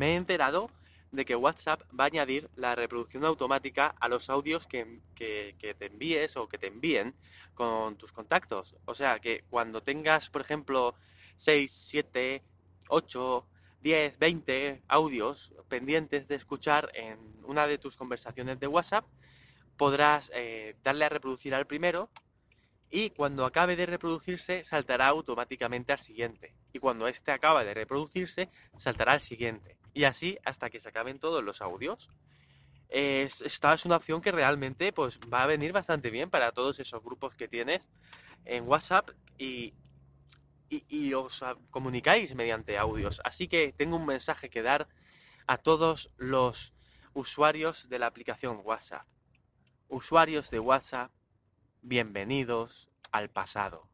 Me he enterado de que WhatsApp va a añadir la reproducción automática a los audios que, te envíes o que te envíen con tus contactos. O sea que cuando tengas, por ejemplo, 6, 7, 8, 10, 20 audios pendientes de escuchar en una de tus conversaciones de WhatsApp, podrás eh, darle a reproducir al primero y cuando acabe de reproducirse saltará automáticamente al siguiente. Y cuando este acaba de reproducirse, saltará al siguiente y así hasta que se acaben todos los audios. esta es una opción que realmente pues, va a venir bastante bien para todos esos grupos que tienes en WhatsApp y, y, os comunicáis mediante audios. Así que tengo un mensaje que dar a todos los usuarios de la aplicación WhatsApp. Usuarios de WhatsApp, bienvenidos al pasado.